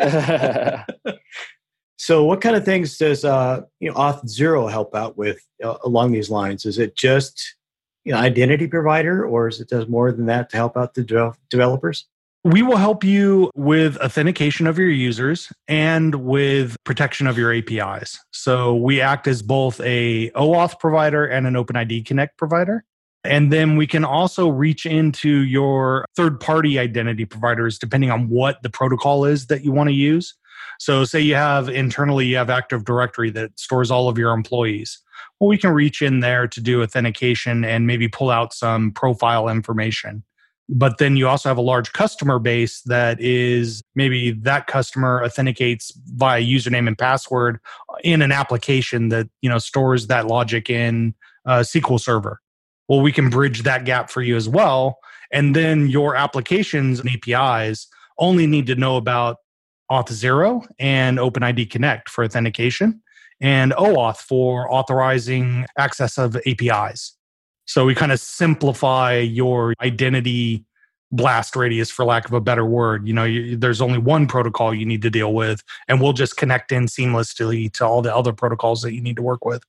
Speaker 1: So, what kind of things does uh, you know Auth0 help out with uh, along these lines? Is it just you know identity provider, or is it does more than that to help out the devel- developers?
Speaker 3: We will help you with authentication of your users and with protection of your APIs. So we act as both a OAuth provider and an OpenID Connect provider. And then we can also reach into your third party identity providers depending on what the protocol is that you want to use. So, say you have internally, you have Active Directory that stores all of your employees. Well, we can reach in there to do authentication and maybe pull out some profile information. But then you also have a large customer base that is maybe that customer authenticates via username and password in an application that you know stores that logic in a SQL Server well, we can bridge that gap for you as well. And then your applications and APIs only need to know about Auth0 and OpenID Connect for authentication and OAuth for authorizing access of APIs. So we kind of simplify your identity blast radius for lack of a better word you know you, there's only one protocol you need to deal with and we'll just connect in seamlessly to all the other protocols that you need to work with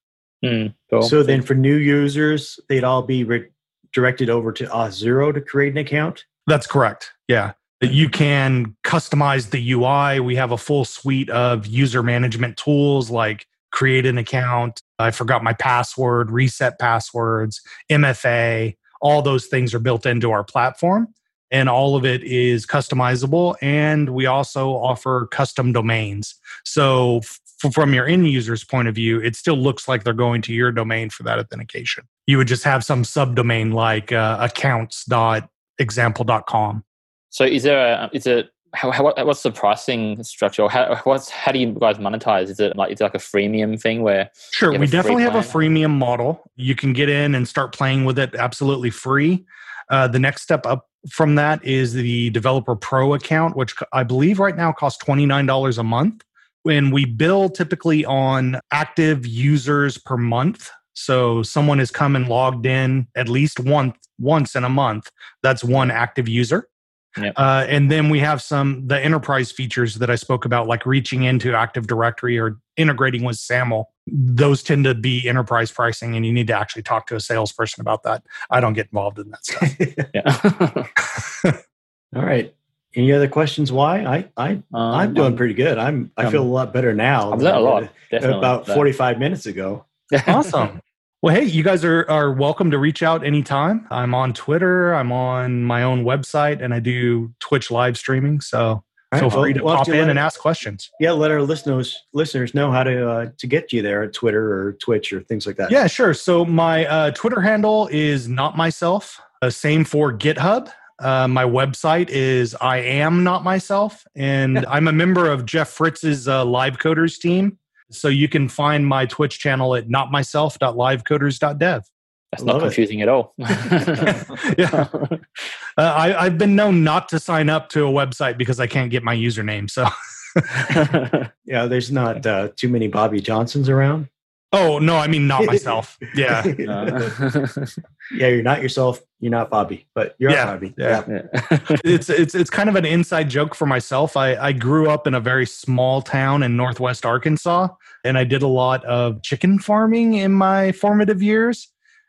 Speaker 2: Mm, cool.
Speaker 1: So then for new users, they'd all be re- directed over to Auth0 to create an account?
Speaker 3: That's correct. Yeah. You can customize the UI. We have a full suite of user management tools like create an account. I forgot my password, reset passwords, MFA. All those things are built into our platform and all of it is customizable. And we also offer custom domains. So from your end user's point of view, it still looks like they're going to your domain for that authentication. You would just have some subdomain like uh, accounts.example.com.
Speaker 2: So is there a, is it, how, how, what's the pricing structure? How, what's, how do you guys monetize? Is it like, it's like a freemium thing where?
Speaker 3: Sure. We definitely have a freemium model. You can get in and start playing with it absolutely free. Uh, the next step up from that is the developer pro account, which I believe right now costs $29 a month when we bill typically on active users per month so someone has come and logged in at least once once in a month that's one active user yep. uh, and then we have some the enterprise features that i spoke about like reaching into active directory or integrating with saml those tend to be enterprise pricing and you need to actually talk to a salesperson about that i don't get involved in that stuff
Speaker 1: yeah all right any other questions? Wai I I um, I'm doing pretty good. I'm I feel a lot better now.
Speaker 2: I've learned a lot.
Speaker 1: About 45 minutes ago.
Speaker 3: awesome. Well, hey, you guys are are welcome to reach out anytime. I'm on Twitter. I'm on my own website, and I do Twitch live streaming. So right. feel free to well, pop in and ask questions.
Speaker 1: Yeah, let our listeners listeners know how to uh, to get you there at Twitter or Twitch or things like that.
Speaker 3: Yeah, sure. So my uh, Twitter handle is not myself. Uh, same for GitHub. Uh, my website is I am not myself, and I'm a member of Jeff Fritz's uh, Live Coders team. So you can find my Twitch channel at notmyself.livecoders.dev.
Speaker 2: That's not confusing it. at all.
Speaker 3: yeah, uh, I, I've been known not to sign up to a website because I can't get my username. So,
Speaker 1: yeah, there's not uh, too many Bobby Johnsons around.
Speaker 3: Oh no, I mean not myself. Yeah.
Speaker 1: Yeah, you're not yourself. You're not Bobby, but you're
Speaker 3: yeah,
Speaker 1: Bobby.
Speaker 3: Yeah. yeah. it's it's it's kind of an inside joke for myself. I I grew up in a very small town in northwest Arkansas, and I did a lot of chicken farming in my formative years.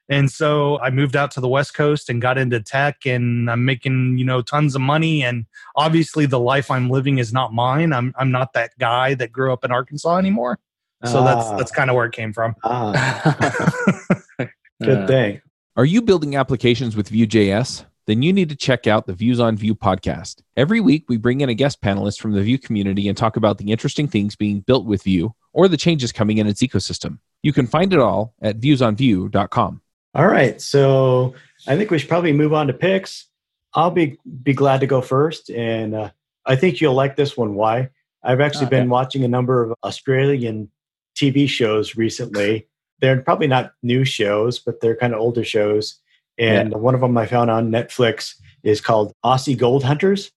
Speaker 3: And so I moved out to the West Coast and got into tech, and I'm making you know tons of money. And obviously, the life I'm living is not mine. I'm I'm not that guy that grew up in Arkansas anymore. So ah. that's that's kind of where it came from.
Speaker 1: Ah. Good thing.
Speaker 4: Are you building applications with Vue.js? Then you need to check out the Views on Vue podcast. Every week, we bring in a guest panelist from the Vue community and talk about the interesting things being built with Vue or the changes coming in its ecosystem. You can find it all at viewsonvue.com.
Speaker 1: All right. So I think we should probably move on to picks. I'll be be glad to go first, and uh, I think you'll like this one. Wai? I've actually okay. been watching a number of Australian TV shows recently. They're probably not new shows, but they're kind of older shows. And yeah. one of them I found on Netflix is called Aussie Gold Hunters.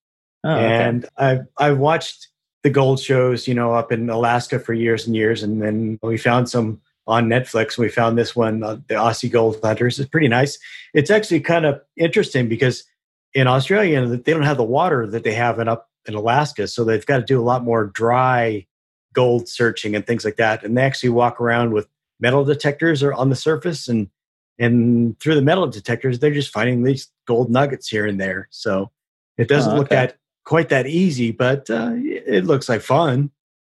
Speaker 1: Oh, and okay. I've, I've watched the gold shows, you know, up in Alaska for years and years. And then we found some on Netflix. We found this one, uh, the Aussie Gold Hunters. It's pretty nice. It's actually kind of interesting because in Australia, they don't have the water that they have in up in Alaska. So they've got to do a lot more dry gold searching and things like that. And they actually walk around with metal detectors are on the surface and and through the metal detectors, they're just finding these gold nuggets here and there. So it doesn't oh, okay. look that quite that easy, but uh, it looks like fun.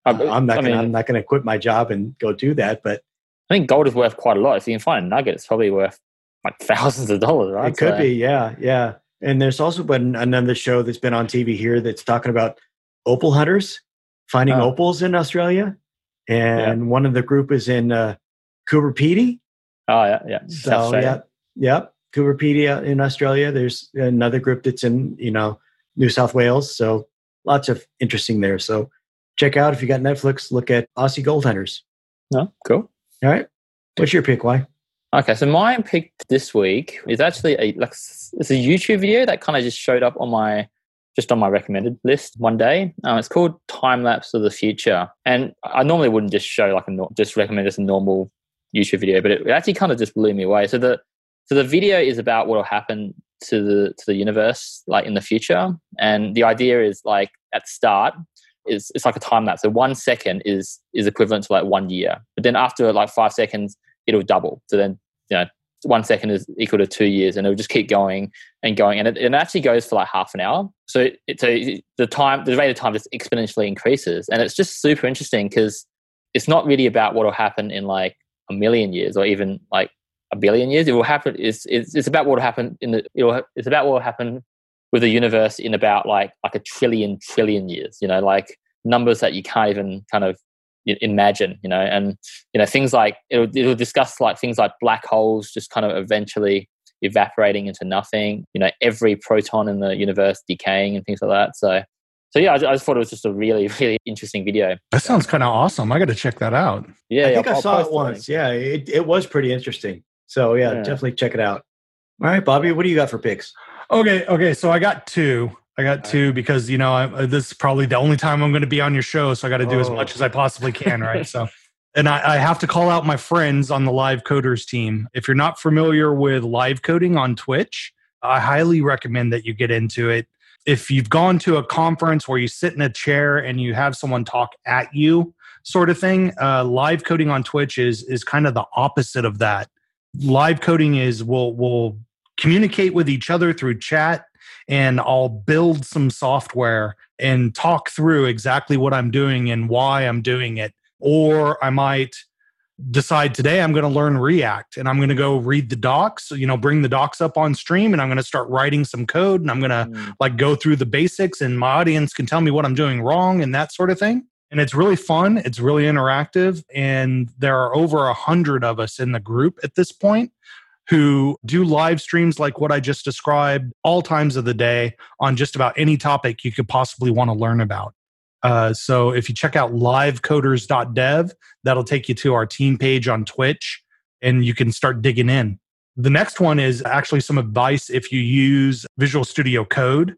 Speaker 1: Uh, I'm not gonna, I'm not going to quit my job and go do that. But
Speaker 2: I think gold is worth quite a lot. If you can find a nugget, it's probably worth like thousands of dollars, right?
Speaker 1: It could
Speaker 2: So-
Speaker 1: be, yeah, yeah. And there's also been another show that's been on TV here that's talking about opal hunters finding
Speaker 2: Oh.
Speaker 1: opals in Australia, and one of the group is in uh, Coober Pedy.
Speaker 2: Oh yeah, yeah.
Speaker 1: So yeah, yep, Coober Pedy in Australia. There's another group that's in you know New South Wales. So lots of interesting there. So check out if you got Netflix. Look at Aussie Gold Hunters.
Speaker 2: No, cool.
Speaker 1: All right, what's your pick? Wai?
Speaker 2: Okay, so my pick this week is actually a like it's a YouTube video that kind of just showed up on my just on my recommended list one day. Um, it's called Time Lapse of the Future, and I normally wouldn't just show like a just recommend just a normal YouTube video, but it actually kind of just blew me away. So the so the video is about what will happen to the to the universe like in the future, and the idea is like at start is it's like a time lapse. So one second is is equivalent to like one year, but then after like five seconds it'll double. So then, you know, one second is equal to two years, and it'll just keep going and going. And it, it actually goes for like half an hour. So, it, so the time, the rate of time just exponentially increases, and it's just super interesting because it's not really about what will happen in like a million years or even like a billion years. It will happen. It's it's, it's about what will happen in the. It'll, it's about what will happen with the universe in about like like a trillion trillion years. You know, like numbers that you can't even kind of imagine. You know, and you know things like it'll, it'll discuss like things like black holes just kind of eventually evaporating into nothing you know every proton in the universe decaying and things like that so so yeah i, ju- I just thought it was just a really really interesting video
Speaker 3: That sounds kind of awesome. I got to check that out.
Speaker 2: yeah
Speaker 1: I think
Speaker 2: I'll-
Speaker 1: I saw it once.
Speaker 2: link.
Speaker 1: Yeah, it, it was pretty interesting. So yeah,
Speaker 2: Yeah.
Speaker 1: definitely check it out. All right, Bobby, what do you got for picks?
Speaker 3: Okay, okay. So I got two. I got
Speaker 1: All
Speaker 3: two because you know I, uh, this is probably the only time I'm going to be on your show, so I got to do as
Speaker 1: Oh.
Speaker 3: much as I possibly can, right? So, and I, I have to call out my friends on the Live Coders team. If you're not familiar with live coding on Twitch, I highly recommend that you get into it. If you've gone to a conference where you sit in a chair and you have someone talk at you, sort of thing, uh, live coding on Twitch is is kind of the opposite of that. Live coding is we'll we'll communicate with each other through chat and I'll build some software and talk through exactly what I'm doing and why I'm doing it. Or I might decide today I'm going to learn React and I'm going to go read the docs, you know, bring the docs up on stream and I'm going to start writing some code and I'm going to
Speaker 2: Mm.
Speaker 3: like go through the basics and my audience can tell me what I'm doing wrong and that sort of thing. And it's really fun. It's really interactive. And there are over a hundred of us in the group at this point who do live streams like what I just described all times of the day on just about any topic you could possibly want to learn about. Uh, so if you check out livecoders.dev, that'll take you to our team page on Twitch and you can start digging in. The next one is actually some advice if you use Visual Studio Code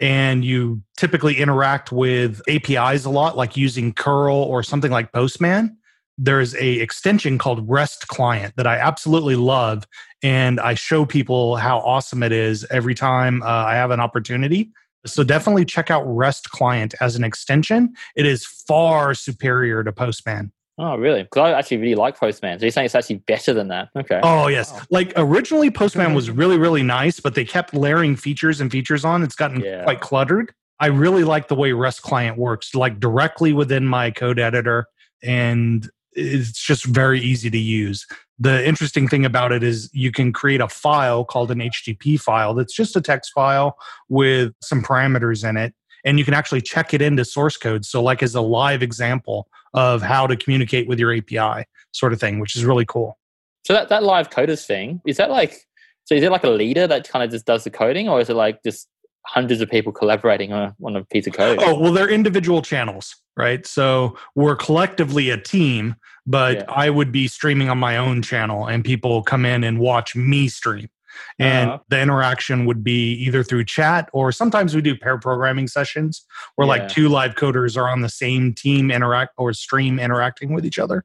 Speaker 3: and you typically interact with APIs a lot, like using curl or something like Postman. There's a extension called REST client that I absolutely love, and I show people how awesome it is every time uh, I have an opportunity. So definitely check out REST client as an extension. It is far superior to Postman.
Speaker 2: oh really because i actually really like postman so you're saying it's actually better than that okay
Speaker 3: Oh yes.
Speaker 2: Wow.
Speaker 3: Like originally Postman was really really nice, but they kept layering features and features on. It's gotten
Speaker 2: Yeah.
Speaker 3: quite cluttered. I really like the way REST client works, like directly within my code editor and it's just very easy to use. The interesting thing about it is you can create a file called an HTTP file that's just a text file with some parameters in it and you can actually check it into source code. So like as a live example of how to communicate with your API sort of thing, which is really cool.
Speaker 2: so that, that live coders thing is that like so is it like a leader that kind of just does the coding or is it like just hundreds of people collaborating on a, on a piece of code
Speaker 3: Oh, well, they're individual channels, right? So we're collectively a team, but
Speaker 2: Yeah.
Speaker 3: I would be streaming on my own channel and people come in and watch me stream. And
Speaker 2: Uh-huh.
Speaker 3: the interaction would be either through chat or sometimes we do pair programming sessions where
Speaker 2: Yeah.
Speaker 3: like two live coders are on the same team interact or stream interacting with each other.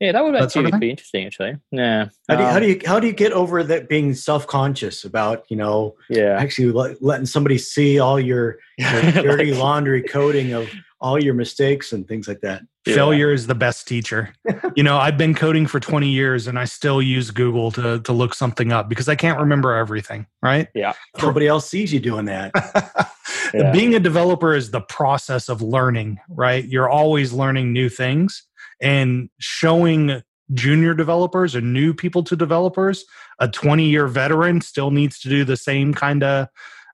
Speaker 2: Yeah that would
Speaker 3: that sort
Speaker 2: actually
Speaker 3: of
Speaker 2: be interesting actually yeah
Speaker 1: How do you, how
Speaker 2: Um,
Speaker 1: do you how do you get over that being self conscious about you know
Speaker 2: yeah
Speaker 1: actually let, letting somebody see all your, your dirty laundry coding of all your mistakes and things like that?
Speaker 2: Yeah.
Speaker 3: Failure is the best teacher. you know, I've been coding for 20 years and I still use Google to, to look something up because I can't remember everything, right? Yeah.
Speaker 1: Nobody else sees you doing that.
Speaker 2: Yeah.
Speaker 3: Being a developer is the process of learning, right? You're always learning new things and showing junior developers or new people to developers, a 20 year veteran still needs to do the same kind of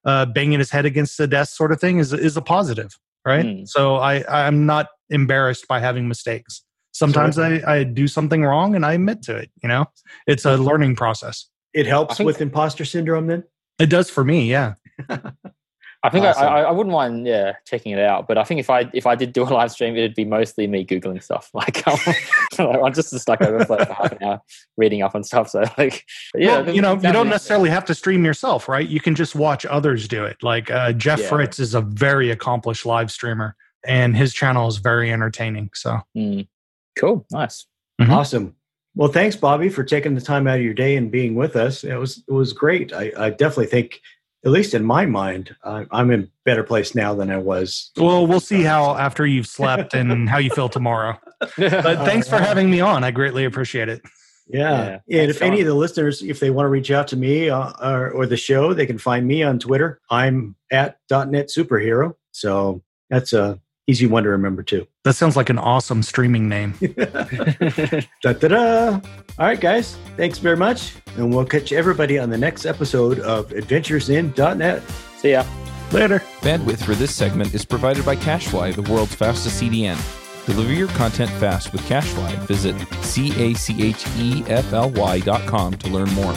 Speaker 3: uh, banging his head against the desk sort of thing is is a positive, right?
Speaker 2: Mm.
Speaker 3: So I I'm not embarrassed by having mistakes. Sometimes I, I do something wrong and I admit to it. You know, it's a learning process.
Speaker 1: It helps with imposter syndrome then?
Speaker 3: It does for me, yeah.
Speaker 2: I think
Speaker 1: Awesome.
Speaker 2: I, I, I wouldn't mind, yeah, checking it out. But I think if I if I did do a live stream, it'd be mostly me googling stuff. Like I'm, I'm just just like overflow for half an hour reading up on stuff. So like, yeah,
Speaker 3: well, you know, you don't necessarily have to stream yourself, right? You can just watch others do it. Like uh, Jeff
Speaker 2: Yeah.
Speaker 3: Fritz is a very accomplished live streamer, and his channel is very entertaining. So
Speaker 2: Mm. Cool, nice.
Speaker 3: Mhm.
Speaker 1: Awesome. Well, thanks, Bobby, for taking the time out of your day and being with us. It was it was great. I, I definitely think, at least in my mind, I, I'm in better place now than I was.
Speaker 3: Well, we'll see how after you've slept and how you feel tomorrow. But thanks for having me on. I greatly appreciate it.
Speaker 1: Yeah.
Speaker 2: Yeah.
Speaker 1: And
Speaker 2: Thanks,
Speaker 1: if any of the listeners, if they want to reach out to me uh, or, or the show, they can find me on Twitter. I'm at .NET Superhero. So that's a easy one to remember too.
Speaker 3: That sounds like an awesome streaming name.
Speaker 1: Da, da, da. All right, guys. Thanks very much. And we'll catch everybody on the next episode of Adventures in .NET.
Speaker 2: See ya.
Speaker 3: Later.
Speaker 4: Bandwidth for this segment is provided by CacheFly, the world's fastest CDN. Deliver your content fast with CacheFly. Visit C A C H E F L Y dot com to learn more.